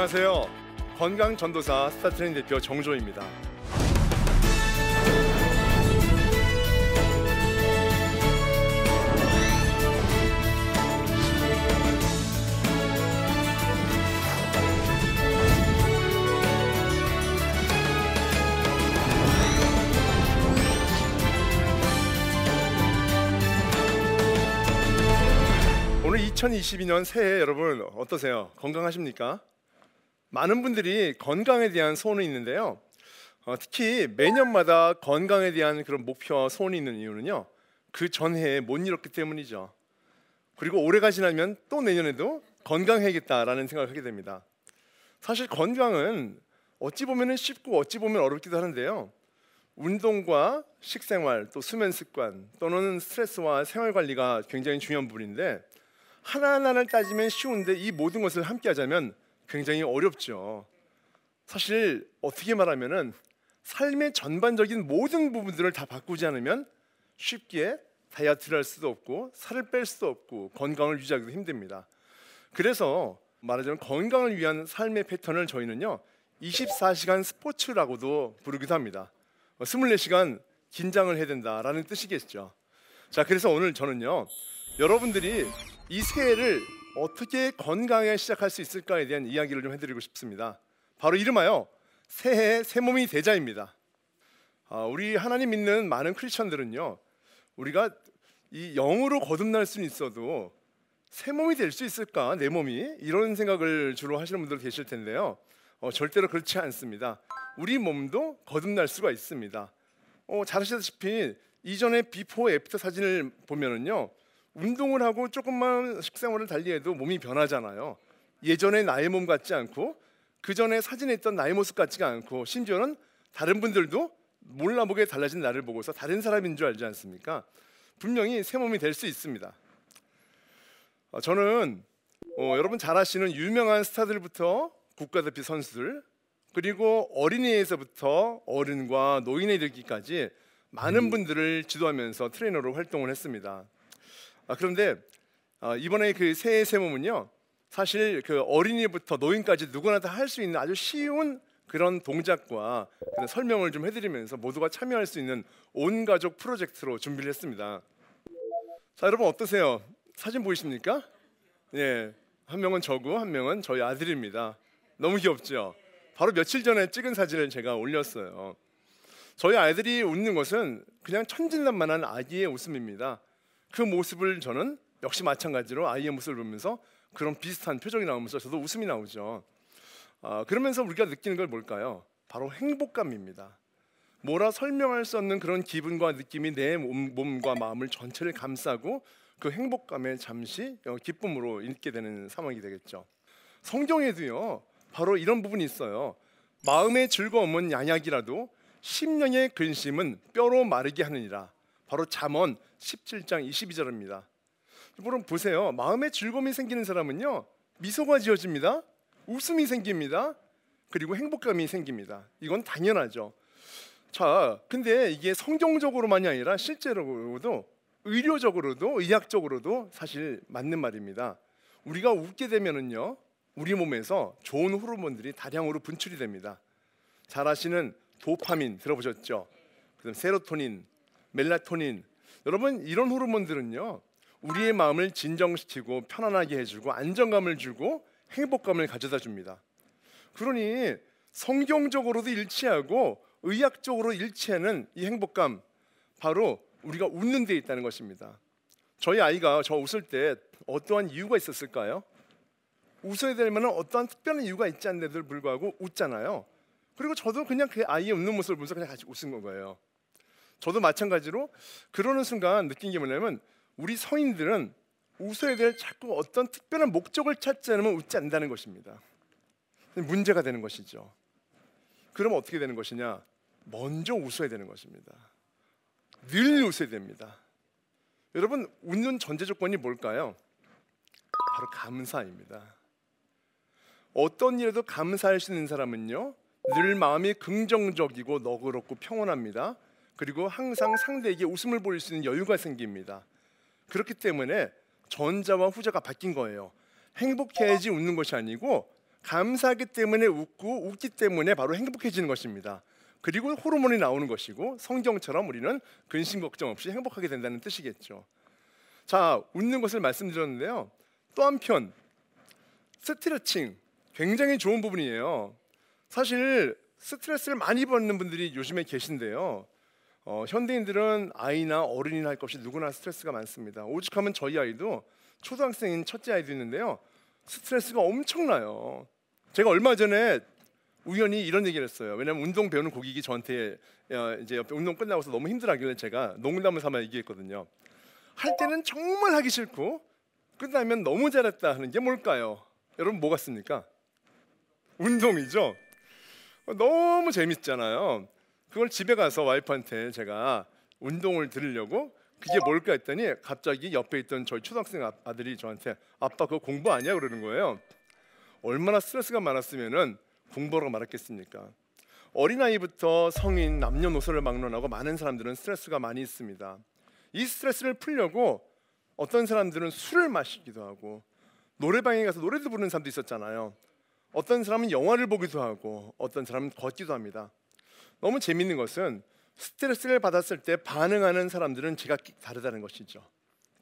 안녕하세요. 건강 전도사 스타트레인 대표 정조입니다. 오늘 2022년 새해 여러분 어떠세요? 건강하십니까? 많은 분들이 건강에 대한 소원이 있는데요. 어, 특히 매년마다 건강에 대한 그런 목표와 소원이 있는 이유는요. 그 전해에 못 이뤘기 때문이죠. 그리고 올해가 지나면 또 내년에도 건강해야겠다라는 생각을 하게 됩니다. 사실 건강은 어찌 보면 쉽고 어찌 보면 어렵기도 하는데요. 운동과 식생활 또 수면 습관 또는 스트레스와 생활 관리가 굉장히 중요한 부분인데 하나하나를 따지면 쉬운데 이 모든 것을 함께 하자면 굉장히 어렵죠. 사실 어떻게 말하면은 삶의 전반적인 모든 부분들을 다 바꾸지 않으면 쉽게 다이어트를 할 수도 없고 살을 뺄 수도 없고 건강을 유지하기도 힘듭니다. 그래서 말하자면 건강을 위한 삶의 패턴을 저희는요 24시간 스포츠라고도 부르기도 합니다. 24시간 긴장을 해야 된다라는 뜻이겠죠. 자, 그래서 오늘 저는요 여러분들이 이 새해를 어떻게 건강하게 시작할 수 있을까에 대한 이야기를 좀 해드리고 싶습니다. 바로 이름하여 새해 새 몸이 되자입니다. 아, 우리 하나님 믿는 많은 크리스천들은요, 우리가 이 영으로 거듭날 수는 있어도 새 몸이 될 수 있을까 내 몸이 이런 생각을 주로 하시는 분들 계실 텐데요. 어, 절대로 그렇지 않습니다. 우리 몸도 거듭날 수가 있습니다. 어, 잘 아시다시피 이전에 before after 사진을 보면은요. 운동을 하고 조금만 식생활을 달리해도 몸이 변하잖아요. 예전의 나의 몸 같지 않고 그 전에 사진에 있던 나의 모습 같지가 않고 심지어는 다른 분들도 몰라보게 달라진 나를 보고서 다른 사람인 줄 알지 않습니까? 분명히 새 몸이 될 수 있습니다. 어, 저는 어, 여러분 잘 아시는 유명한 스타들부터 국가대표 선수들 그리고 어린이에서부터 어른과 노인에 이르기까지 많은 분들을 지도하면서 트레이너로 활동을 했습니다. 아, 그런데 아, 이번에 그 새해 세몸은요 사실 그 어린이부터 노인까지 누구나 다 할 수 있는 아주 쉬운 그런 동작과 그런 설명을 좀 해드리면서 모두가 참여할 수 있는 온 가족 프로젝트로 준비를 했습니다. 자 여러분 어떠세요? 사진 보이십니까? 예, 한 명은 저고 한 명은 저희 아들입니다. 너무 귀엽죠? 바로 며칠 전에 찍은 사진을 제가 올렸어요. 저희 아이들이 웃는 것은 그냥 천진난만한 아기의 웃음입니다. 그 모습을 저는 역시 마찬가지로 아이의 모습을 보면서 그런 비슷한 표정이 나오면서 저도 웃음이 나오죠. 아, 그러면서 우리가 느끼는 걸 뭘까요? 바로 행복감입니다. 뭐라 설명할 수 없는 그런 기분과 느낌이 내 몸, 과 마음을 전체를 감싸고 그 행복감에 잠시 어, 기쁨으로 읽게 되는 상황이 되겠죠. 성경에도요, 바로 이런 부분이 있어요. 마음의 즐거움은 양약이라도 심령의 근심은 뼈로 마르게 하느니라. 바로 잠언 17장 22절입니다. 여러분 보세요. 마음에 즐거움이 생기는 사람은요. 미소가 지어집니다. 웃음이 생깁니다. 그리고 행복감이 생깁니다. 이건 당연하죠. 자, 근데 이게 성경적으로만이 아니라 실제로도 의료적으로도 의학적으로도 사실 맞는 말입니다. 우리가 웃게 되면은요. 우리 몸에서 좋은 호르몬들이 다량으로 분출이 됩니다. 잘 아시는 도파민 들어보셨죠? 그다음 세로토닌, 멜라토닌 여러분 이런 호르몬들은요 우리의 마음을 진정시키고 편안하게 해주고 안정감을 주고 행복감을 가져다 줍니다. 그러니 성경적으로도 일치하고 의학적으로 일치하는 이 행복감 바로 우리가 웃는 데 있다는 것입니다. 저희 아이가 저 웃을 때 어떠한 이유가 있었을까요? 웃어야 될 만한 어떠한 특별한 이유가 있지 않는데도 불구하고 웃잖아요. 그리고 저도 그냥 그 아이의 웃는 모습을 보면서 그냥 같이 웃은 거예요. 저도 마찬가지로 그러는 순간 느낀 게 뭐냐면 우리 성인들은 웃어야 될 자꾸 어떤 특별한 목적을 찾지 않으면 웃지 않는다는 것입니다. 문제가 되는 것이죠. 그럼 어떻게 되는 것이냐? 먼저 웃어야 되는 것입니다. 늘 웃어야 됩니다. 여러분 웃는 전제 조건이 뭘까요? 바로 감사입니다. 어떤 일에도 감사할 수 있는 사람은요 늘 마음이 긍정적이고 너그럽고 평온합니다. 그리고 항상 상대에게 웃음을 보일 수 있는 여유가 생깁니다. 그렇기 때문에 전자와 후자가 바뀐 거예요. 행복해야지 웃는 것이 아니고 감사하기 때문에 웃고 웃기 때문에 바로 행복해지는 것입니다. 그리고 호르몬이 나오는 것이고 성경처럼 우리는 근심 걱정 없이 행복하게 된다는 뜻이겠죠. 자, 웃는 것을 말씀드렸는데요. 또 한편 스트레칭 굉장히 좋은 부분이에요. 사실 스트레스를 많이 받는 분들이 요즘에 계신데요. 어, 현대인들은 아이나 어른이나 할 것 없이 누구나 스트레스가 많습니다. 오죽하면 저희 아이도 초등학생인 첫째 아이도 있는데요. 스트레스가 엄청나요. 제가 얼마 전에 우연히 이런 얘기를 했어요. 왜냐하면 운동 배우는 고객이 저한테 어, 이제 운동 끝나고서 너무 힘들어하길래 제가 농담을 삼아 얘기했거든요. 할 때는 정말 하기 싫고 끝나면 너무 잘했다 하는 게 뭘까요? 여러분 뭐 같습니까? 운동이죠. 너무 재밌잖아요. 그걸 집에 가서 와이프한테 제가 운동을 들으려고 그게 뭘까 했더니 갑자기 옆에 있던 저희 초등학생 아- 아들이 저한테 아빠 그거 공부 아니야 그러는 거예요. 얼마나 스트레스가 많았으면은 공부하라고 말했겠습니까? 어린아이부터 성인 남녀노소를 막론하고 많은 사람들은 스트레스가 많이 있습니다. 이 스트레스를 풀려고 어떤 사람들은 술을 마시기도 하고 노래방에 가서 노래도 부르는 사람도 있었잖아요. 어떤 사람은 영화를 보기도 하고 어떤 사람은 걷기도 합니다. 너무 재밌는 것은 스트레스를 받았을 때 반응하는 사람들은 제가 다르다는 것이죠.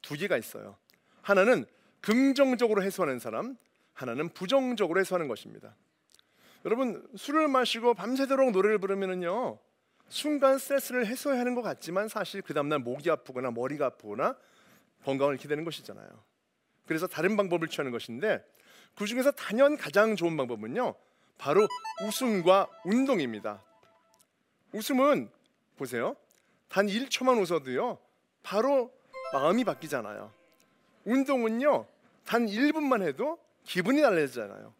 두 개가 있어요. 하나는 긍정적으로 해소하는 사람, 하나는 부정적으로 해소하는 것입니다. 여러분 술을 마시고 밤새도록 노래를 부르면은요 순간 스트레스를 해소하는 것 같지만 사실 그 다음날 목이 아프거나 머리가 아프거나 건강을 잃게 되는 것이잖아요. 그래서 다른 방법을 취하는 것인데 그 중에서 단연 가장 좋은 방법은요 바로 웃음과 운동입니다. 웃음은 보세요 단 1초만 웃어도요 바로 마음이 바뀌잖아요. 운동은요 단 1분만 해도 기분이 달라지잖아요.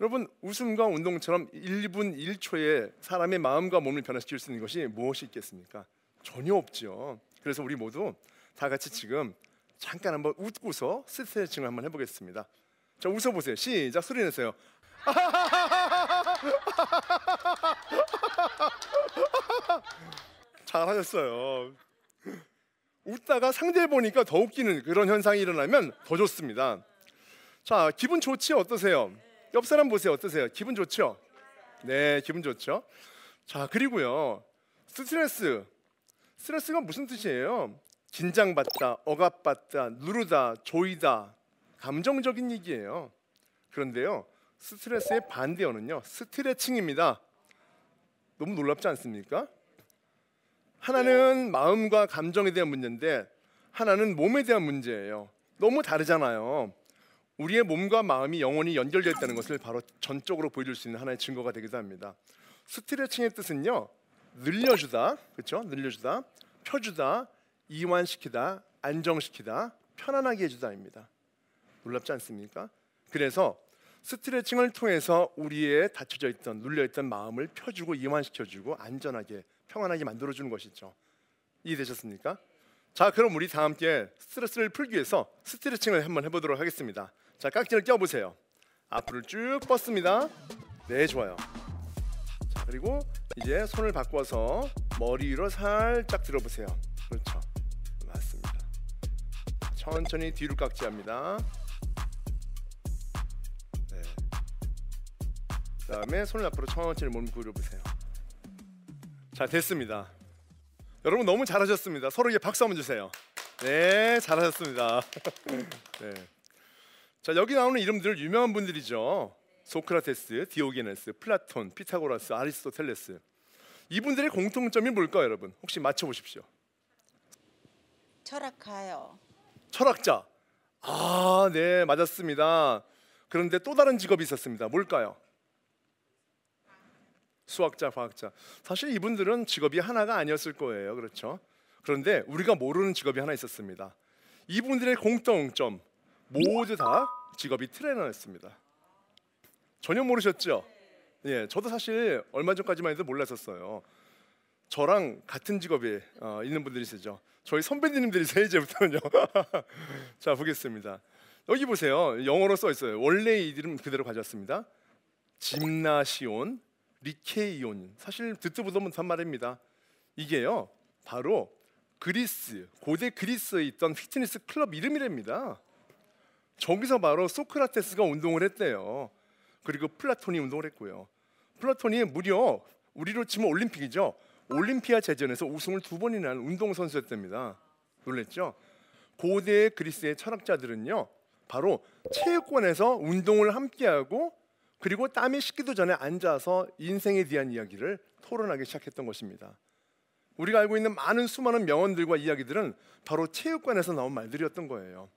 여러분 웃음과 운동처럼 1분 1초에 사람의 마음과 몸을 변화시킬 수 있는 것이 무엇이 있겠습니까? 전혀 없죠. 그래서 우리 모두 다 같이 지금 잠깐 한번 웃고서 스트레칭을 한번 해보겠습니다. 자 웃어 보세요. 시작 소리 내세요. 잘하셨어요. 웃다가 상대 보니까 더 웃기는 그런 현상이 일어나면 더 좋습니다. 자 기분 좋지 어떠세요? 옆 사람 보세요 어떠세요? 기분 좋죠? 네 기분 좋죠? 자 그리고요 스트레스 스트레스가 무슨 뜻이에요? 긴장받다, 억압받다, 누르다, 조이다 감정적인 얘기예요. 그런데요 스트레스의 반대어는요 스트레칭입니다. 너무 놀랍지 않습니까? 하나는 마음과 감정에 대한 문제인데 하나는 몸에 대한 문제예요. 너무 다르잖아요. 우리의 몸과 마음이 영원히 연결되어 있다는 것을 바로 전적으로 보여줄 수 있는 하나의 증거가 되기도 합니다. 스트레칭의 뜻은요 늘려주다, 그렇죠? 늘려주다, 펴주다, 이완시키다, 안정시키다, 편안하게 해주다입니다. 놀랍지 않습니까? 그래서 스트레칭을 통해서 우리의 닫혀져 있던 눌려 있던 마음을 펴주고 이완시켜주고 안전하게 평안하게 만들어주는 것이죠. 이해되셨습니까? 자, 그럼 우리 다 함께 스트레스를 풀기 위해서 스트레칭을 한번 해보도록 하겠습니다. 자, 깍지를 껴보세요. 앞으로 쭉 뻗습니다. 네, 좋아요. 자, 그리고 이제 손을 바꿔서 머리 위로 살짝 들어보세요. 그렇죠. 맞습니다. 천천히 뒤로 깍지합니다. 그다음에 손을 앞으로 천천히 몸을 구부려 보세요. 자, 됐습니다. 여러분 너무 잘하셨습니다. 서로에게 박수 한번 주세요. 네, 잘하셨습니다. 네. 자, 여기 나오는 이름들 유명한 분들이죠. 소크라테스, 디오게네스, 플라톤, 피타고라스, 아리스토텔레스. 이분들의 공통점이 뭘까요, 여러분? 혹시 맞춰 보십시오. 철학가요. 철학자. 아, 네, 맞았습니다. 그런데 또 다른 직업이 있었습니다. 뭘까요? 수학자, 과학자. 사실 이분들은 직업이 하나가 아니었을 거예요. 그렇죠? 그런데 우리가 모르는 직업이 하나 있었습니다. 이분들의 공통점 모두 다 직업이 트레이너였습니다. 전혀 모르셨죠? 예, 저도 사실 얼마 전까지만 해도 몰랐었어요. 저랑 같은 직업에 어, 있는 분들이 있죠. 저희 선배님들이세요 이제부터는요. 자 보겠습니다. 여기 보세요. 영어로 써 있어요. 원래 이름 그대로 가져왔습니다. 짐나시온 리케이온. 사실 듣도 보도 못한 말입니다. 이게요. 바로 그리스 고대 그리스에 있던 피트니스 클럽 이름이랍니다. 저기서 바로 소크라테스가 운동을 했대요. 그리고 플라톤이 운동을 했고요. 플라톤이 무려 우리로 치면 올림픽이죠. 올림피아 제전에서 우승을 두 번이나 한 운동 선수였답니다. 놀랬죠? 고대 그리스의 철학자들은요. 바로 체육관에서 운동을 함께하고 그리고 땀이 식기도 전에 앉아서 인생에 대한 이야기를 토론하기 시작했던 것입니다. 우리가 알고 있는 많은 수많은 명언들과 이야기들은 바로 체육관에서 나온 말들이었던 거예요.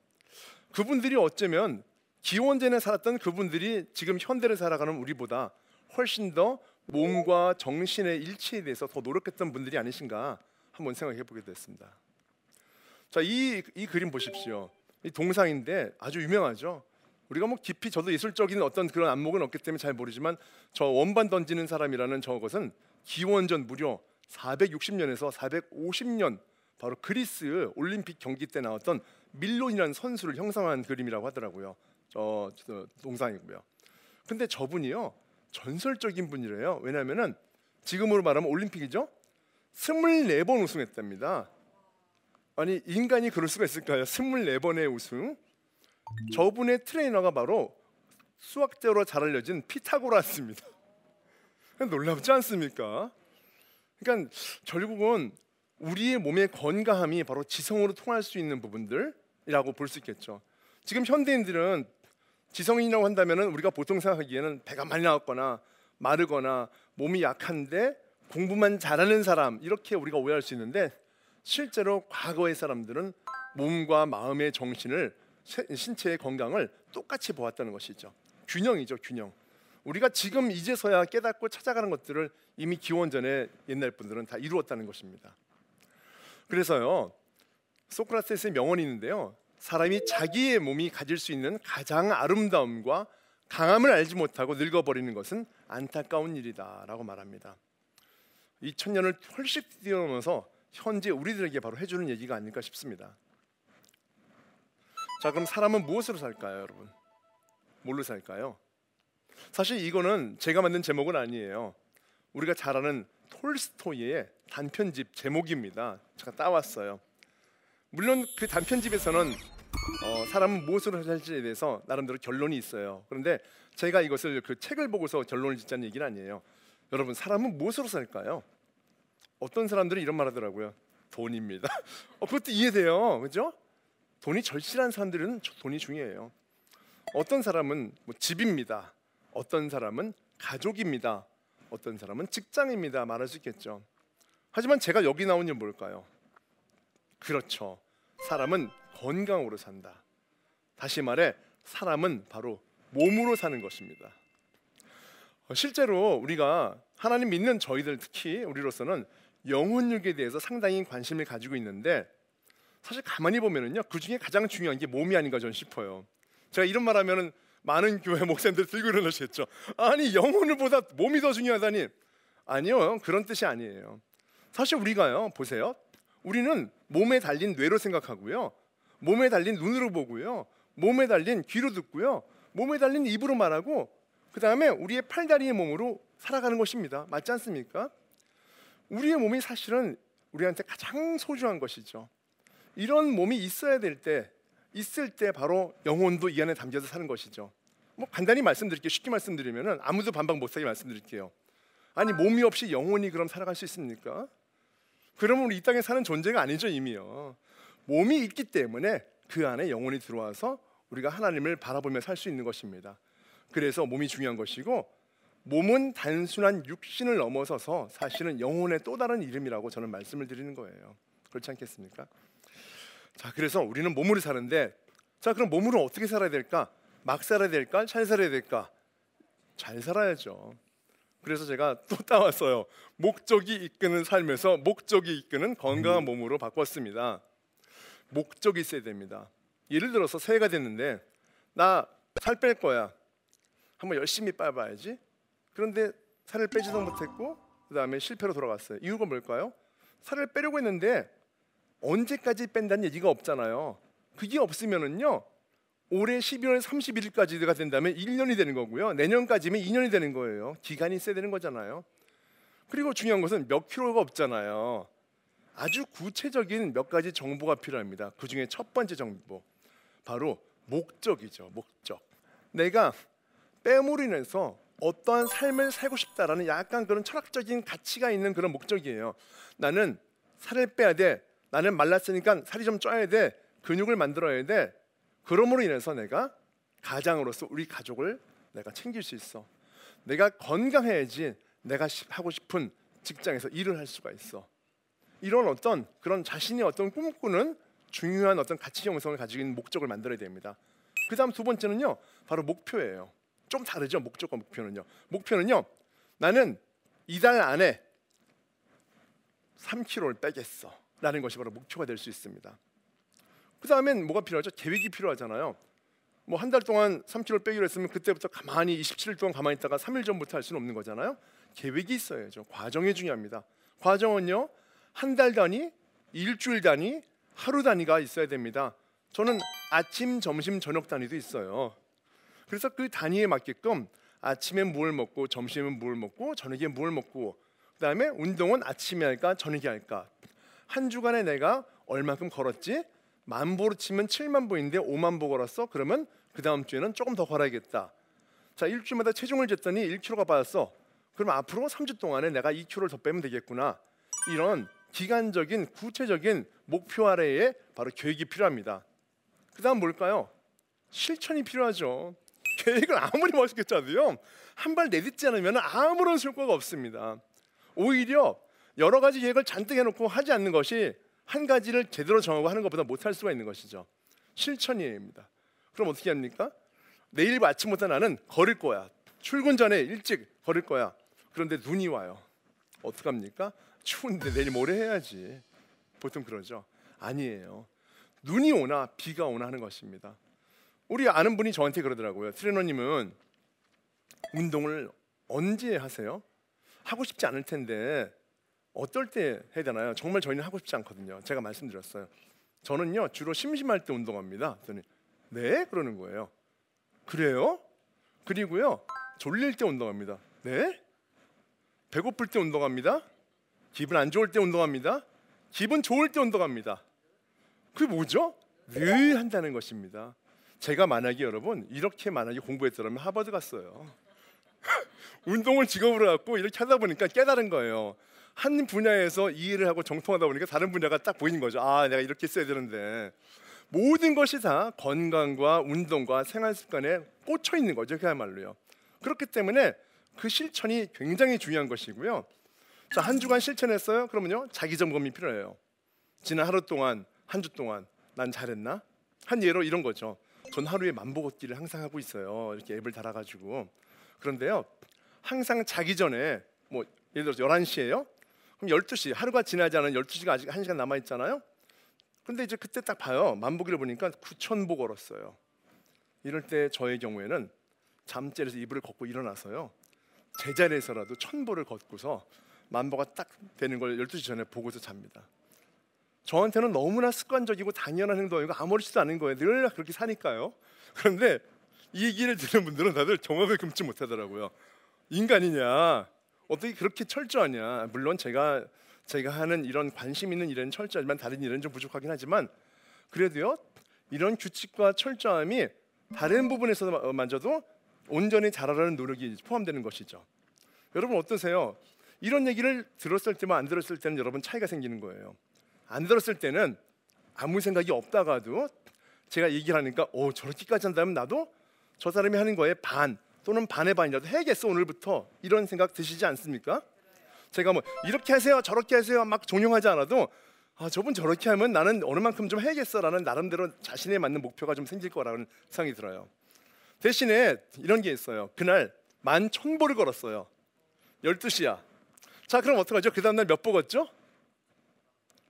그분들이 어쩌면 기원전에 살았던 그분들이 지금 현대를 살아가는 우리보다 훨씬 더 몸과 정신의 일치에 대해서 더 노력했던 분들이 아니신가 한번 생각해 보게 됐습니다. 자, 이, 이 그림 보십시오. 이 동상인데 아주 유명하죠. 우리가 뭐 깊이 저도 예술적인 어떤 그런 안목은 없기 때문에 잘 모르지만 저 원반 던지는 사람이라는 저것은 기원전 무려 460년에서 450년 바로 그리스 올림픽 경기 때 나왔던 밀론이라는 선수를 형상한 그림이라고 하더라고요. 저, 저 동상이고요. 근데 저분이요 전설적인 분이래요. 왜냐하면은 지금으로 말하면 올림픽이죠. 24번 우승했답니다. 아니 인간이 그럴 수가 있을까요? 24번의 우승. 저분의 트레이너가 바로 수학자로 잘 알려진 피타고라스입니다. 놀랍지 않습니까? 그러니까 결국은 우리의 몸의 건강함이 바로 지성으로 통할 수 있는 부분들이라고 볼 수 있겠죠. 지금 현대인들은 지성인이라고 한다면은 우리가 보통 생각하기에는 배가 많이 나왔거나 마르거나 몸이 약한데 공부만 잘하는 사람 이렇게 우리가 오해할 수 있는데 실제로 과거의 사람들은 몸과 마음의 정신을 신체의 건강을 똑같이 보았다는 것이죠. 균형이죠, 균형. 우리가 지금 이제서야 깨닫고 찾아가는 것들을 이미 기원전에 옛날 분들은 다 이루었다는 것입니다. 그래서요. 소크라테스의 명언이 있는데요. 사람이 자기의 몸이 가질 수 있는 가장 아름다움과 강함을 알지 못하고 늙어버리는 것은 안타까운 일이다라고 말합니다. 2000년을 훨씬 뛰어넘어서 현재 우리들에게 바로 해주는 얘기가 아닐까 싶습니다. 자, 그럼 사람은 무엇으로 살까요, 여러분? 뭘로 살까요? 사실 이거는 제가 만든 제목은 아니에요. 우리가 잘 아는 톨스토이의 단편집 제목입니다. 제가 따왔어요. 물론 그 단편집에서는 어, 사람은 무엇으로 살지에 대해서 나름대로 결론이 있어요. 그런데 제가 이것을 그 책을 보고서 결론을 짓자는 얘기는 아니에요. 여러분 사람은 무엇으로 살까요? 어떤 사람들이 이런 말하더라고요. 돈입니다. 어, 그것도 이해돼요, 그죠? 돈이 절실한 사람들은 돈이 중요해요. 어떤 사람은 뭐 집입니다. 어떤 사람은 가족입니다. 어떤 사람은 직장입니다. 말할 수 있겠죠. 하지만 제가 여기 나온 게 뭘까요? 그렇죠. 사람은 건강으로 산다. 다시 말해 사람은 바로 몸으로 사는 것입니다. 어, 실제로 우리가 하나님 믿는 저희들 특히 우리로서는 영혼육에 대해서 상당히 관심을 가지고 있는데 사실 가만히 보면은요 그 중에 가장 중요한 게 몸이 아닌가 저는 싶어요. 제가 이런 말하면은 많은 교회 목사님들 들고 일어나셨죠. 아니 영혼을 보다 몸이 더 중요하다니 아니요 그런 뜻이 아니에요. 사실 우리가요 보세요. 우리는 몸에 달린 뇌로 생각하고요. 몸에 달린 눈으로 보고요. 몸에 달린 귀로 듣고요. 몸에 달린 입으로 말하고 그 다음에 우리의 팔다리의 몸으로 살아가는 것입니다. 맞지 않습니까? 우리의 몸이 사실은 우리한테 가장 소중한 것이죠. 이런 몸이 있어야 될 때, 있을 때 바로 영혼도 이 안에 담겨서 사는 것이죠. 뭐 간단히 말씀드릴게요. 쉽게 말씀드리면은 아무도 반박 못하게 말씀드릴게요. 아니 몸이 없이 영혼이 그럼 살아갈 수 있습니까? 그러면 우리 이 땅에 사는 존재가 아니죠 이미요. 몸이 있기 때문에 그 안에 영혼이 들어와서 우리가 하나님을 바라보며 살 수 있는 것입니다. 그래서 몸이 중요한 것이고 몸은 단순한 육신을 넘어서서 사실은 영혼의 또 다른 이름이라고 저는 말씀을 드리는 거예요. 그렇지 않겠습니까? 자, 그래서 우리는 몸으로 사는데 자, 그럼 몸으로 어떻게 살아야 될까? 막 살아야 될까? 잘 살아야 될까? 잘 살아야죠. 그래서 제가 또 따왔어요. 목적이 이끄는 삶에서 목적이 이끄는 건강한 몸으로 바꿨습니다. 목적이 있어야 됩니다. 예를 들어서 새해가 됐는데 나 살 뺄 거야. 한번 열심히 빠봐야지. 그런데 살을 빼지도 못했고 그 다음에 실패로 돌아갔어요. 이유가 뭘까요? 살을 빼려고 했는데 언제까지 뺀다는 얘기가 없잖아요. 그게 없으면은요 올해 12월 31일까지가 된다면 1년이 되는 거고요. 내년까지면 2년이 되는 거예요. 기간이 있어야 되는 거잖아요. 그리고 중요한 것은 몇 킬로가 없잖아요. 아주 구체적인 몇 가지 정보가 필요합니다. 그 중에 첫 번째 정보 바로 목적이죠. 목적. 내가 뺨으로 인해서 어떠한 삶을 살고 싶다라는 약간 그런 철학적인 가치가 있는 그런 목적이에요. 나는 살을 빼야 돼. 나는 말랐으니까 살이 좀 쪄야 돼. 근육을 만들어야 돼. 그러므로 인해서 내가 가장으로서 우리 가족을 내가 챙길 수 있어. 내가 건강해야지 내가 하고 싶은 직장에서 일을 할 수가 있어. 이런 어떤 그런 자신이 어떤 꿈꾸는 중요한 어떤 가치 형성을 가지고 있는 목적을 만들어야 됩니다. 그다음 두 번째는요, 바로 목표예요. 좀 다르죠, 목적과 목표는요. 목표는요, 나는 이달 안에 3kg를 빼겠어 라는 것이 바로 목표가 될 수 있습니다. 그 다음엔 뭐가 필요하죠? 계획이 필요하잖아요. 뭐 한 달 동안 3kg 빼기로 했으면 그때부터 가만히 27일 동안 가만히 있다가 3일 전부터 할 수는 없는 거잖아요. 계획이 있어야죠. 과정이 중요합니다. 과정은요 한 달 단위, 일주일 단위, 하루 단위가 있어야 됩니다. 저는 아침, 점심, 저녁 단위도 있어요. 그래서 그 단위에 맞게끔 아침에 뭘 먹고 점심에 뭘 먹고 저녁에 뭘 먹고 그다음에 운동은 아침에 할까 저녁에 할까 한 주간에 내가 얼마큼 걸었지? 만 보로 치면 7만 보인데 5만 보 걸었어? 그러면 그 다음 주에는 조금 더 걸어야겠다. 자 일주일마다 체중을 쟀더니 1kg가 빠졌어. 그럼 앞으로 3주 동안에 내가 2kg를 더 빼면 되겠구나. 이런 기간적인 구체적인 목표 아래에 바로 계획이 필요합니다. 그 다음 뭘까요? 실천이 필요하죠. 계획을 아무리 멋있게 짜도요 한 발 내딛지 않으면 아무런 효과가 없습니다. 오히려 여러 가지 계획을 잔뜩 해놓고 하지 않는 것이 한 가지를 제대로 정하고 하는 것보다 못할 수가 있는 것이죠. 실천이입니다. 그럼 어떻게 합니까? 내일 아침부터 나는 걸을 거야. 출근 전에 일찍 걸을 거야. 그런데 눈이 와요. 어떡 합니까? 추운데 내일 모레 해야지. 보통 그러죠. 아니에요. 눈이 오나 비가 오나 하는 것입니다. 우리 아는 분이 저한테 그러더라고요. 트레너님은 운동을 언제 하세요? 하고 싶지 않을 텐데 어떨 때 해야 되나요? 정말 저희는 하고 싶지 않거든요. 제가 말씀드렸어요. 저는요 주로 심심할 때 운동합니다. 그랬더니 네 그러는 거예요. 그래요? 그리고요 졸릴 때 운동합니다. 네? 배고플 때 운동합니다. 기분 안 좋을 때 운동합니다. 기분 좋을 때 운동합니다. 그게 뭐죠? 늘 한다는 것입니다. 제가 만약에 여러분 이렇게 만약에 공부했더라면 하버드 갔어요. 운동을 직업으로 갖고 이렇게 하다 보니까 깨달은 거예요. 한 분야에서 이 일을 하고 정통하다 보니까 다른 분야가 딱 보이는 거죠. 아, 내가 이렇게 써야 되는데 모든 것이 다 건강과 운동과 생활 습관에 꽂혀 있는 거죠. 그야말로요. 그렇기 때문에 그 실천이 굉장히 중요한 것이고요. 자, 한 주간 실천했어요. 그러면요. 자기 점검이 필요해요. 지난 하루 동안, 한 주 동안 난 잘했나? 한 예로 이런 거죠. 전 하루에 만보 걷기를 항상 하고 있어요. 이렇게 앱을 달아 가지고. 그런데요. 항상 자기 전에 뭐 예를 들어서 11시예요. 그럼 12시 하루가 지나지 않은 12시가 아직 1시간 남아 있잖아요. 근데 이제 그때 딱 봐요. 만보기를 보니까 9천 보 걸었어요. 이럴 때 저의 경우에는 잠자리에서 이불을 걷고 일어나서요. 제자리에서라도 천보를 걷고서 만보가 딱 되는 걸 12시 전에 보고서 잡니다. 저한테는 너무나 습관적이고 당연한 행동이고 아무렇지도 않은 거예요. 늘 그렇게 사니까요. 그런데 이 얘기를 들은 분들은 다들 정확을 금치 못하더라고요. 인간이냐? 어떻게 그렇게 철저하냐? 물론 제가 제가 하는 이런 관심 있는 일은 철저하지만 다른 일은 좀 부족하긴 하지만 그래도요 이런 규칙과 철저함이 다른 부분에서만져도 온전히 잘하려는 노력이 포함되는 것이죠. 여러분 어떠세요? 이런 얘기를 들었을 때만 안 들었을 때는 여러분 차이가 생기는 거예요. 안 들었을 때는 아무 생각이 없다가도 제가 얘기를 하니까 오 저렇게까지 한다면 나도 저 사람이 하는 거에 반 또는 반의 반이라도 해야겠어 오늘부터 이런 생각 드시지 않습니까? 제가 뭐 이렇게 하세요 저렇게 하세요 막 종용하지 않아도 아 저분 저렇게 하면 나는 어느 만큼 좀 해야겠어라는 나름대로 자신에 맞는 목표가 좀 생길 거라는 생각이 들어요. 대신에 이런 게 있어요. 그날 만 천보를 걸었어요. 12시야. 자 그럼 어떡하죠? 그 다음날 몇 보 걷죠?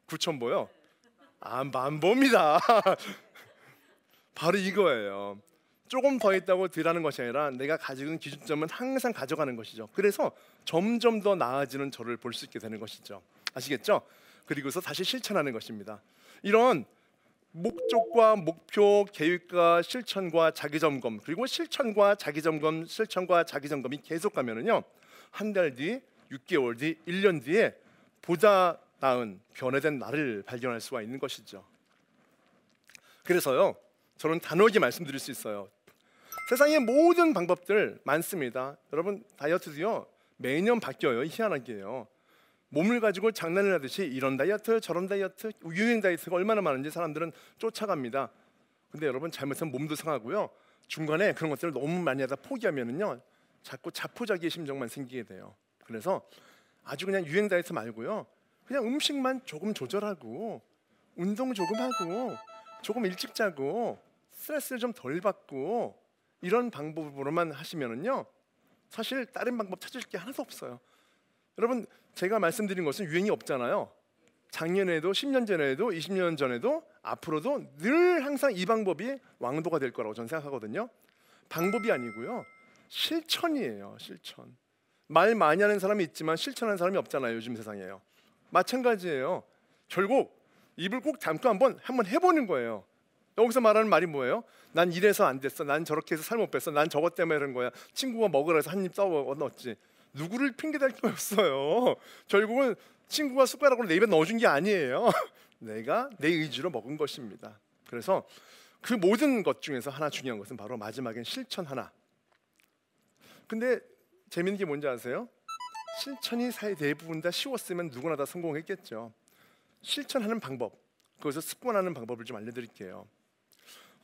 9천보요. 아 만보입니다. 바로 이거예요. 조금 더 있다고 덜하는 것이 아니라 내가 가지고 있는 기준점은 항상 가져가는 것이죠. 그래서 점점 더 나아지는 저를 볼 수 있게 되는 것이죠. 아시겠죠? 그리고서 다시 실천하는 것입니다. 이런 목적과 목표, 계획과 실천과 자기 점검 그리고 실천과 자기 점검, 실천과 자기 점검이 계속 가면은요. 한 달 뒤, 6개월 뒤, 1년 뒤에 보다 나은 변화된 나를 발견할 수가 있는 것이죠. 그래서요. 저는 단호하게 말씀드릴 수 있어요. 세상의 모든 방법들 많습니다. 여러분 다이어트도요 매년 바뀌어요. 희한하게요. 몸을 가지고 장난을 하듯이 이런 다이어트 저런 다이어트 유행 다이어트가 얼마나 많은지 사람들은 쫓아갑니다. 근데 여러분 잘못하면 몸도 상하고요. 중간에 그런 것들을 너무 많이 하다 포기하면은요 자꾸 자포자기의 심정만 생기게 돼요. 그래서 아주 그냥 유행 다이어트 말고요. 그냥 음식만 조금 조절하고 운동 조금 하고 조금 일찍 자고 스트레스를 좀 덜 받고 이런 방법으로만 하시면은요. 사실 다른 방법 찾을 게 하나도 없어요. 여러분 제가 말씀드린 것은 유행이 없잖아요. 작년에도 10년 전에도 20년 전에도 앞으로도 늘 항상 이 방법이 왕도가 될 거라고 저는 생각하거든요. 방법이 아니고요. 실천이에요. 실천. 말 많이 하는 사람이 있지만 실천하는 사람이 없잖아요. 요즘 세상에요. 마찬가지예요. 결국 입을 꼭 담고 한번 한번 해보는 거예요. 여기서 말하는 말이 뭐예요? 난 이래서 안 됐어. 난 저렇게 해서 살 못 뺐어. 난 저것 때문에 그런 거야. 친구가 먹으라 해서 한입떠 넣었지. 누구를 핑계댈 게 없어요. 결국은 친구가 숟가락으로 내 입에 넣어준 게 아니에요. 내가 내 의지로 먹은 것입니다. 그래서 그 모든 것 중에서 하나 중요한 것은 바로 마지막엔 실천 하나. 근데 재밌는 게 뭔지 아세요? 실천이 사회 대부분 다 쉬웠으면 누구나 다 성공했겠죠. 실천하는 방법, 그것을 습관하는 방법을 좀 알려드릴게요.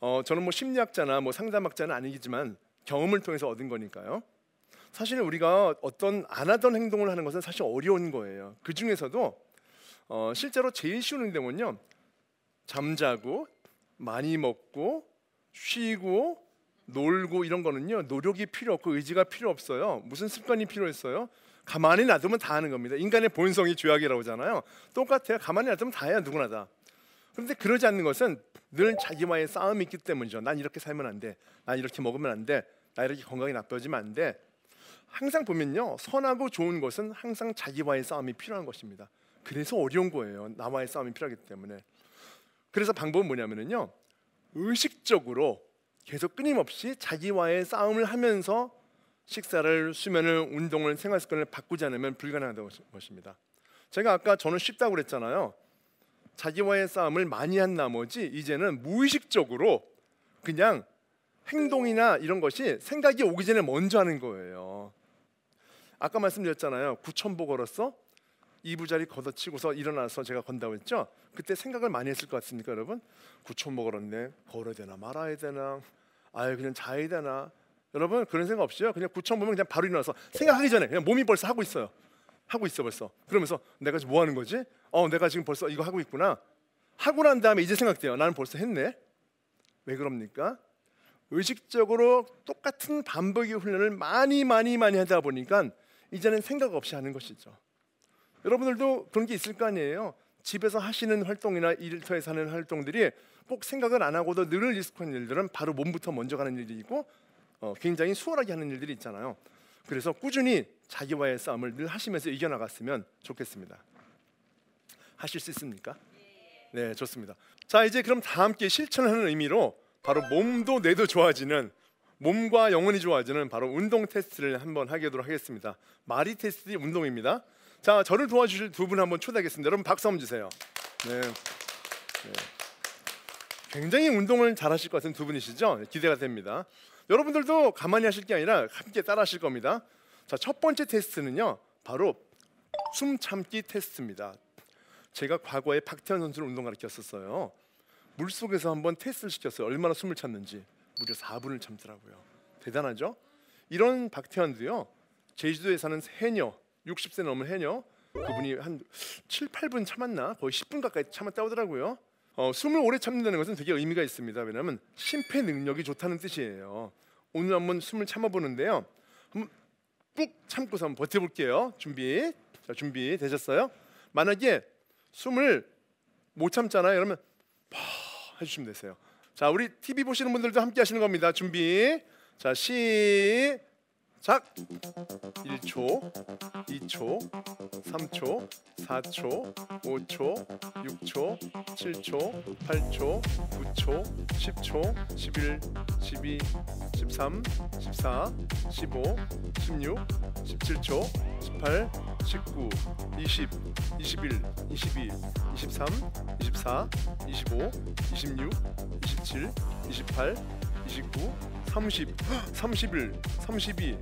어, 저는 뭐 심리학자나 뭐 상담학자는 아니지만 경험을 통해서 얻은 거니까요. 사실 우리가 어떤 안 하던 행동을 하는 것은 사실 어려운 거예요. 그 중에서도 어, 실제로 제일 쉬운 행동은요. 잠자고 많이 먹고 쉬고 놀고 이런 거는요. 노력이 필요 없고 의지가 필요 없어요. 무슨 습관이 필요했어요? 가만히 놔두면 다 하는 겁니다. 인간의 본성이 죄악이라고 하잖아요. 똑같아요. 가만히 놔두면 다 해요. 누구나 다. 그런데 그러지 않는 것은 늘 자기와의 싸움이 있기 때문이죠. 난 이렇게 살면 안 돼. 난 이렇게 먹으면 안 돼. 나 이렇게 건강이 나빠지면 안 돼. 항상 보면요. 선하고 좋은 것은 항상 자기와의 싸움이 필요한 것입니다. 그래서 어려운 거예요. 나와의 싸움이 필요하기 때문에. 그래서 방법은 뭐냐면요. 의식적으로 계속 끊임없이 자기와의 싸움을 하면서 식사를, 수면을, 운동을, 생활 습관을 바꾸지 않으면 불가능하다는 것입니다. 제가 아까 저는 쉽다고 그랬잖아요. 자기와의 싸움을 많이 한 나머지 이제는 무의식적으로 그냥 행동이나 이런 것이 생각이 오기 전에 먼저 하는 거예요. 아까 말씀드렸잖아요. 9천 보 걸었어? 이부자리 걷어치고서 일어나서 제가 건다고 했죠. 그때 생각을 많이 했을 것 같습니까, 여러분? 9천 보 걸었네. 걸어야 되나 말아야 되나? 아유 그냥 자야 되나? 여러분 그런 생각 없이요. 그냥 9천 보면 그냥 바로 일어나서 생각하기 전에 그냥 몸이 벌써 하고 있어요. 하고 있어 벌써. 그러면서 내가 지금 뭐 하는 거지? 어, 내가 지금 벌써 이거 하고 있구나. 하고 난 다음에 이제 생각돼요. 나는 벌써 했네. 왜 그럽니까? 의식적으로 똑같은 반복의 훈련을 많이 많이 많이 하다 보니까 이제는 생각 없이 하는 것이죠. 여러분들도 그런 게 있을 거 아니에요. 집에서 하시는 활동이나 일터에서 하는 활동들이 꼭 생각을 안 하고도 늘 익숙한 일들은 바로 몸부터 먼저 가는 일이고 어, 굉장히 수월하게 하는 일들이 있잖아요. 그래서 꾸준히 자기와의 싸움을 늘 하시면서 이겨나갔으면 좋겠습니다. 하실 수 있습니까? 네, 좋습니다. 자, 이제 그럼 다 함께 실천하는 의미로 바로 몸도 뇌도 좋아지는 몸과 영혼이 좋아지는 바로 운동 테스트를 한번 하도록 하겠습니다. 마리 테스트 운동입니다. 자, 저를 도와주실 두 분 한번 초대하겠습니다. 여러분 박수 한번 주세요. 네. 네. 굉장히 운동을 잘하실 것 같은 두 분이시죠? 기대가 됩니다. 여러분들도 가만히 하실 게 아니라 함께 따라 하실 겁니다. 자, 첫 번째 테스트는요. 바로 숨 참기 테스트입니다. 제가 과거에 박태환 선수를 운동 가르쳤었어요. 물 속에서 한번 테스트를 시켰어요. 얼마나 숨을 참는지 무려 4분을 참더라고요. 대단하죠? 이런 박태환도요. 제주도에 사는 해녀, 60세 넘은 해녀 그분이 한 7, 8분 참았나 거의 10분 가까이 참았다고 하더라고요. 어, 숨을 오래 참는다는 것은 되게 의미가 있습니다. 왜냐하면 심폐 능력이 좋다는 뜻이에요. 오늘 한번 숨을 참아보는데요. 한번 꾹 참고서 한번 버텨볼게요. 준비. 자, 준비 되셨어요? 만약에 숨을 못 참잖아요. 그러면 파 해주시면 되세요. 자, 우리 TV 보시는 분들도 함께 하시는 겁니다. 준비. 자, 시. 작. 1초, 2초, 3초, 4초, 5초, 6초, 7초, 8초, 9초, 10초, 11, 12, 13, 14, 15, 16, 17초, 18, 19, 20, 21, 22, 23, 24, 25, 26, 27, 28, 29, 30, 31, 32,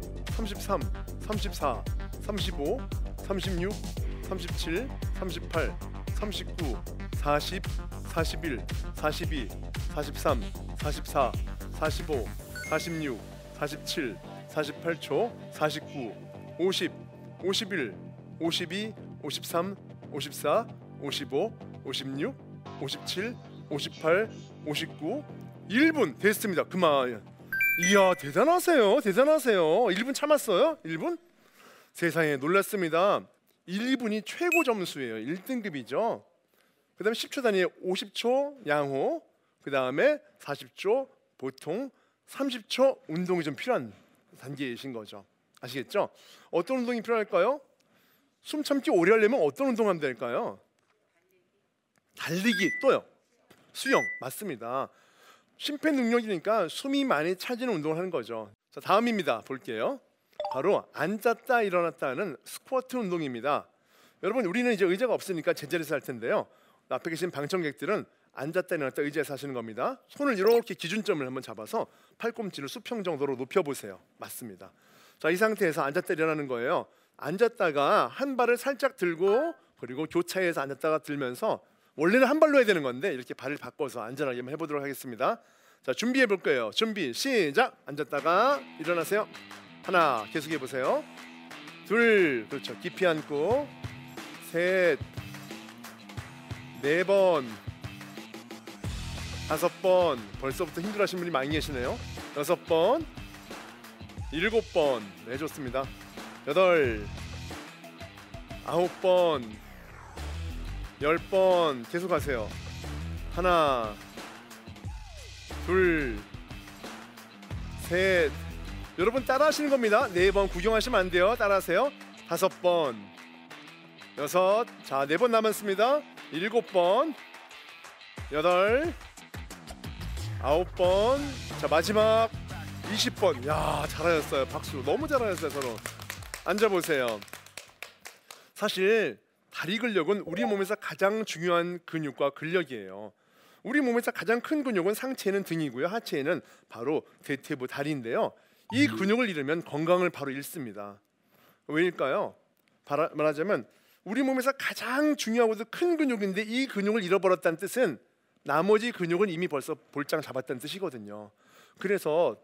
33, 34, 35, 36, 37, 38, 39, 40, 41, 42, 43, 44, 45, 46, 47, 48초, 49, 50, 51, 52, 53, 54, 55, 56, 57, 58, 59, 1분 됐습니다. 그만. 이야 대단하세요. 대단하세요. 1분 참았어요? 1분? 세상에 놀랐습니다. 1분이 최고 점수예요. 1등급이죠. 그 다음에 10초 단위에 50초 양호, 그 다음에 40초 보통, 30초 운동이 좀 필요한 단계이신 거죠. 아시겠죠? 어떤 운동이 필요할까요? 숨 참기 오래 하려면 어떤 운동 하면 될까요? 달리기 또요. 수영 맞습니다. 심폐 능력이니까 숨이 많이 차지는 운동을 하는 거죠. 자 다음입니다. 볼게요. 바로 앉았다 일어났다는 스쿼트 운동입니다. 여러분 우리는 이제 의자가 없으니까 제자리에서 할 텐데요. 앞에 계신 방청객들은 앉았다 일어났다 의자에서 하시는 겁니다. 손을 이렇게 기준점을 한번 잡아서 팔꿈치를 수평 정도로 높여 보세요. 맞습니다. 자, 이 상태에서 앉았다 일어나는 거예요. 앉았다가 한 발을 살짝 들고 그리고 교차해서 앉았다가 들면서 원래는 한 발로 해야 되는 건데 이렇게 발을 바꿔서 안전하게 한번 해보도록 하겠습니다. 자, 준비해 볼 거예요. 준비 시작. 앉았다가 일어나세요. 하나 계속 해 보세요. 둘 그렇죠. 깊이 앉고 셋 네 번, 다섯 번, 벌써부터 힘들어하시는 분이 많이 계시네요. 여섯 번, 일곱 번, 네 좋습니다. 여덟, 아홉 번, 열 번 계속 하세요. 하나, 둘, 셋. 여러분 따라하시는 겁니다. 네 번 구경하시면 안 돼요. 따라하세요. 다섯 번, 여섯, 자 네 번 남았습니다. 일곱 번, 여덟, 아홉 번, 자 마지막 20번. 야 잘하셨어요. 박수. 너무 잘하셨어요 서로. 앉아 보세요. 사실 다리 근력은 우리 몸에서 가장 중요한 근육과 근력이에요. 우리 몸에서 가장 큰 근육은 상체는 등이고요. 하체에는 바로 대퇴부 다리인데요. 이 근육을 잃으면 건강을 바로 잃습니다. 왜일까요? 말하자면 우리 몸에서 가장 중요하고도 큰 근육인데 이 근육을 잃어버렸다는 뜻은 나머지 근육은 이미 벌써 볼장 잡았다는 뜻이거든요. 그래서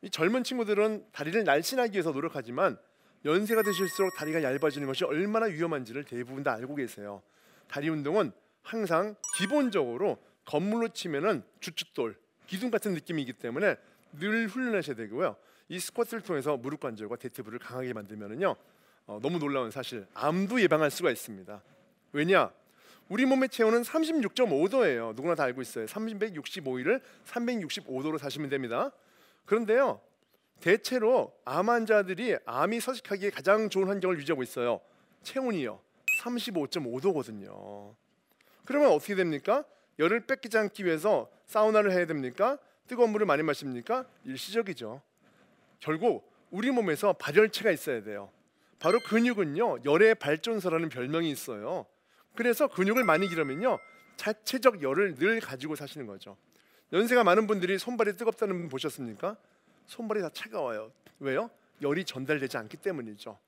이 젊은 친구들은 다리를 날씬하기 위해서 노력하지만 연세가 드실수록 다리가 얇아지는 것이 얼마나 위험한지를 대부분 다 알고 계세요. 다리 운동은 항상 기본적으로 건물로 치면은 주춧돌, 기둥 같은 느낌이기 때문에 늘 훈련하셔야 되고요. 이 스쿼트를 통해서 무릎 관절과 대퇴부를 강하게 만들면은요. 어, 너무 놀라운 사실 암도 예방할 수가 있습니다. 왜냐? 우리 몸의 체온은 36.5도예요. 누구나 다 알고 있어요. 365일을 365도로 사시면 됩니다. 그런데요. 대체로 암 환자들이 암이 서식하기에 가장 좋은 환경을 유지하고 있어요. 체온이요. 35.5도거든요. 그러면 어떻게 됩니까? 열을 뺏기지 않기 위해서 사우나를 해야 됩니까? 뜨거운 물을 많이 마십니까? 일시적이죠. 결국 우리 몸에서 발열체가 있어야 돼요. 바로 근육은요 열의 발전소라는 별명이 있어요. 그래서 근육을 많이 기르면요 자체적 열을 늘 가지고 사시는 거죠. 연세가 많은 분들이 손발이 뜨겁다는 분 보셨습니까? 손발이 다 차가워요. 왜요? 열이 전달되지 않기 때문이죠.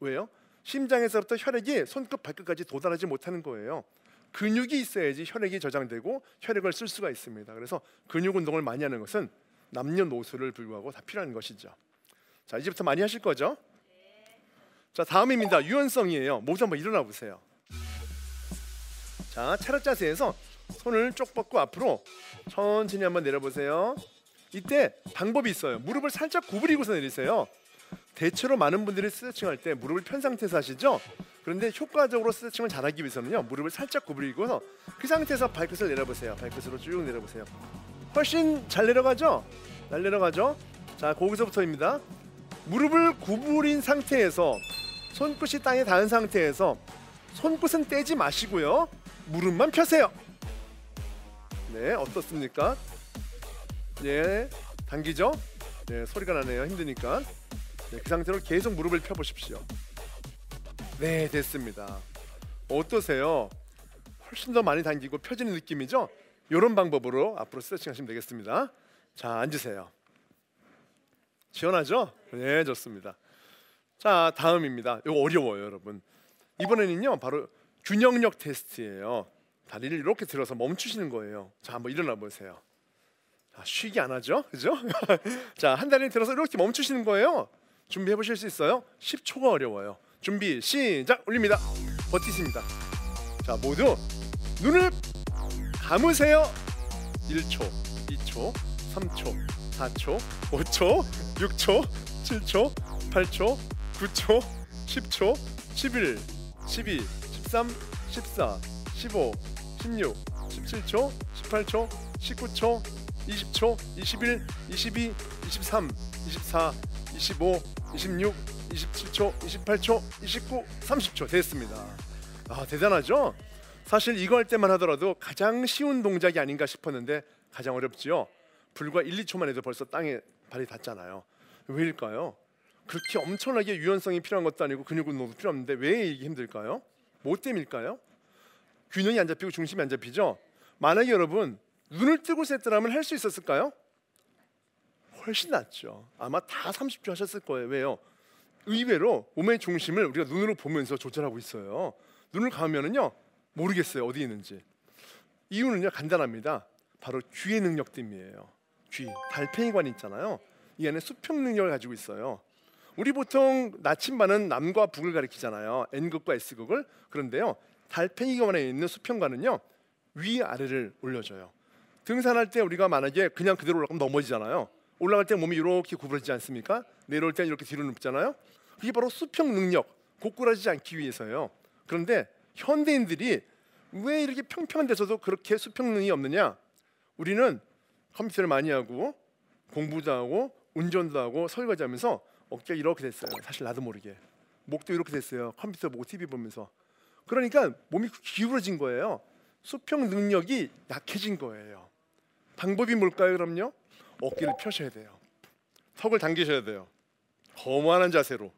왜요? 심장에서부터 혈액이 손끝 발끝까지 도달하지 못하는 거예요. 근육이 있어야지 혈액이 저장되고 혈액을 쓸 수가 있습니다. 그래서 근육 운동을 많이 하는 것은 남녀노소를 불구하고 다 필요한 것이죠. 자 이제부터 많이 하실 거죠? 자 다음입니다. 유연성이에요. 모두 한번 일어나 보세요. 자 차렷 자세에서 손을 쪽 뻗고 앞으로 천천히 한번 내려보세요. 이때 방법이 있어요. 무릎을 살짝 구부리고서 내리세요. 대체로 많은 분들이 스트레칭 할 때 무릎을 편 상태에서 하시죠. 그런데 효과적으로 스트레칭을 잘하기 위해서는요 무릎을 살짝 구부리고서 그 상태에서 발끝을 내려보세요. 발끝으로 쭉 내려보세요. 훨씬 잘 내려가죠? 잘 내려가죠? 자 거기서부터입니다. 무릎을 구부린 상태에서 손끝이 땅에 닿은 상태에서 손끝은 떼지 마시고요. 무릎만 펴세요. 네, 어떻습니까? 예, 당기죠? 네, 소리가 나네요. 힘드니까. 네, 그 상태로 계속 무릎을 펴 보십시오. 네, 됐습니다. 어떠세요? 훨씬 더 많이 당기고 펴지는 느낌이죠? 이런 방법으로 앞으로 스트레칭 하시면 되겠습니다. 자, 앉으세요. 시원하죠? 네, 좋습니다. 자, 다음입니다. 이거 어려워요, 여러분. 이번에는요, 바로 균형력 테스트예요. 다리를 이렇게 들어서 멈추시는 거예요. 자, 한번 일어나 보세요. 자, 쉬기 안 하죠, 그죠? 자, 한 다리를 들어서 이렇게 멈추시는 거예요. 준비해 보실 수 있어요? 10초가 어려워요. 준비 시작 올립니다. 버티십니다. 자, 모두 눈을 감으세요. 1초, 2초, 3초, 4초, 5초, 6초, 7초, 8초, 9초, 10초, 11, 12, 13, 14, 15, 16, 17초, 18초, 19초, 20초, 21, 22, 23, 24, 25, 26, 27초, 28초, 29, 30초 됐습니다. 아 대단하죠? 사실 이거 할 때만 하더라도 가장 쉬운 동작이 아닌가 싶었는데 가장 어렵지요. 불과 1, 2초만 해도 벌써 땅에 발이 닿잖아요. 왜일까요? 그렇게 엄청나게 유연성이 필요한 것도 아니고 근육 운동도 필요 없는데 왜 이게 힘들까요? 뭐 때문일까요? 균형이 안 잡히고 중심이 안 잡히죠. 만약에 여러분 눈을 뜨고 셌더라면 할 수 있었을까요? 훨씬 낫죠. 아마 다 30초 하셨을 거예요. 왜요? 의외로 몸의 중심을 우리가 눈으로 보면서 조절하고 있어요. 눈을 감으면은요 모르겠어요 어디 있는지. 이유는요 간단합니다. 바로 귀의 능력 때문이에요. 귀, 달팽이관 있잖아요. 이 안에 수평 능력을 가지고 있어요. 우리 보통 나침반은 남과 북을 가리키잖아요. N극과 S극을. 그런데요. 달팽이관에 있는 수평관은요. 위 아래를 올려줘요. 등산할 때 우리가 만약에 그냥 그대로 올라가면 넘어지잖아요. 올라갈 때 몸이 이렇게 구부러지지 않습니까? 내려올 때 이렇게 뒤로 눕잖아요. 그게 바로 수평 능력, 고꾸라지지 않기 위해서요. 그런데 현대인들이 왜 이렇게 평평한 데서도 그렇게 수평 능력이 없느냐? 우리는 컴퓨터를 많이 하고 공부도 하고 운전도 하고 설거지하면서 어깨가 이렇게 됐어요. 사실 나도 모르게 목도 이렇게 됐어요. 컴퓨터 보고 TV 보면서 그러니까 몸이 기울어진 거예요. 수평 능력이 약해진 거예요. 방법이 뭘까요? 그럼요. 어깨를 펴셔야 돼요. 턱을 당기셔야 돼요. 거만한 자세로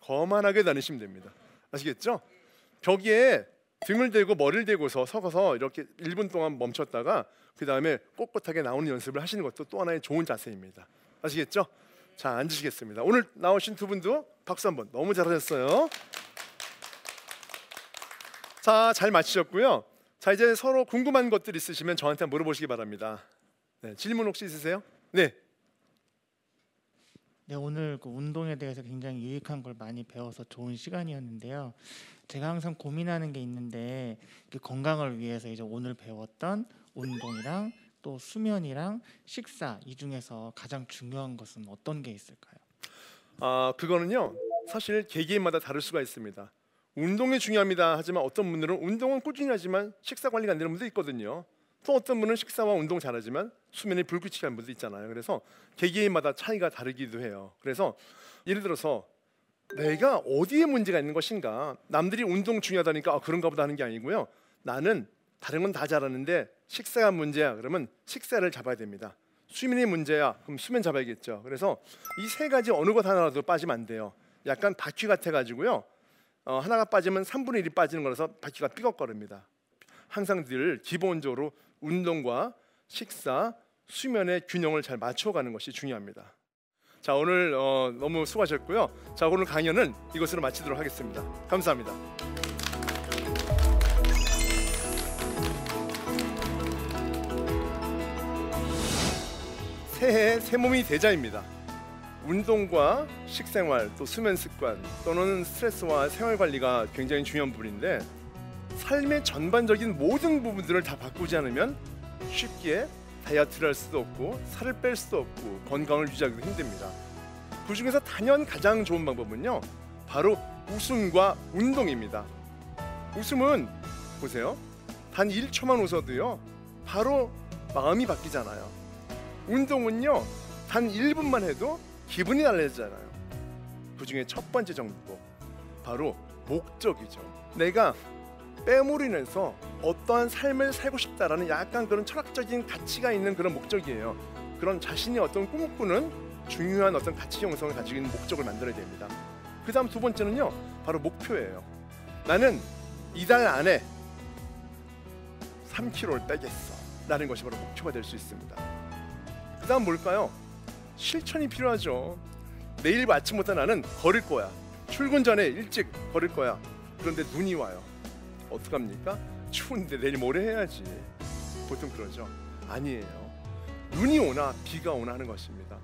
거만하게 다니시면 됩니다. 아시겠죠? 벽에 등을 대고 머리를 대고서 서서 이렇게 1분 동안 멈췄다가 그 다음에 꼿꼿하게 나오는 연습을 하시는 것도 또 하나의 좋은 자세입니다. 아시겠죠? 자 앉으시겠습니다. 오늘 나오신 두 분도 박수 한번 너무 잘하셨어요. 자 잘 마치셨고요. 자 이제 서로 궁금한 것들 있으시면 저한테 물어보시기 바랍니다. 네, 질문 혹시 있으세요? 네. 네, 오늘 그 운동에 대해서 굉장히 유익한 걸 많이 배워서 좋은 시간이었는데요. 제가 항상 고민하는 게 있는데 그 건강을 위해서 이제 오늘 배웠던 운동이랑 또 수면이랑 식사 이 중에서 가장 중요한 것은 어떤 게 있을까요? 아 그거는요 사실 개개인마다 다를 수가 있습니다. 운동이 중요합니다. 하지만 어떤 분들은 운동은 꾸준히 하지만 식사 관리가 안 되는 분도 있거든요. 또 어떤 분은 식사와 운동 잘하지만 수면이 불규칙한 분도 있잖아요. 그래서 개개인마다 차이가 다르기도 해요. 그래서 예를 들어서 내가 어디에 문제가 있는 것인가? 남들이 운동 중요하다니까 아, 그런가 보다 하는 게 아니고요. 나는 다른 건 다 잘하는데 식사가 문제야. 그러면 식사를 잡아야 됩니다. 수면이 문제야. 그럼 수면 잡아야겠죠. 그래서 이 세 가지 어느 것 하나라도 빠지면 안 돼요. 약간 바퀴 같아 가지고요. 어, 하나가 빠지면 3분의 1이 빠지는 거라서 바퀴가 삐걱거립니다. 항상 늘 기본적으로 운동과 식사, 수면의 균형을 잘 맞춰가는 것이 중요합니다. 자 오늘 어, 너무 수고하셨고요. 자 오늘 강연은 이것으로 마치도록 하겠습니다. 감사합니다. 새해 새 몸이 대자입니다. 운동과 식생활 또 수면 습관 또는 스트레스와 생활 관리가 굉장히 중요한 부분인데 삶의 전반적인 모든 부분들을 다 바꾸지 않으면 쉽게 다이어트를 할 수도 없고 살을 뺄 수도 없고 건강을 유지하기도 힘듭니다. 그 중에서 단연 가장 좋은 방법은요, 바로 웃음과 운동입니다. 웃음은 보세요, 단 1초만 웃어도요, 바로 마음이 바뀌잖아요. 운동은요, 단 1분만 해도 기분이 달라지잖아요. 그 중에 첫 번째 정도 바로 목적이죠. 내가 인해서 어떠한 삶을 살고 싶다라는 약간 그런 철학적인 가치가 있는 그런 목적이에요. 그런 자신이 어떤 꿈을 꾸는 중요한 어떤 가치 형성을 가지고 있는 목적을 만들어야 됩니다. 그 다음 두 번째는요, 바로 목표예요. 나는 이달 안에 3kg를 빼겠어. 라는 것이 바로 목표가 될 수 있습니다. 그 다음 뭘까요? 실천이 필요하죠. 내일 아침부터 나는 걸을 거야. 출근 전에 일찍 걸을 거야. 그런데 눈이 와요. 어떡합니까? 추운데 내일 모레 해야지. 보통 그러죠. 아니에요. 눈이 오나 비가 오나 하는 것입니다.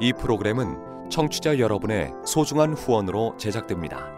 이 프로그램은 청취자 여러분의 소중한 후원으로 제작됩니다.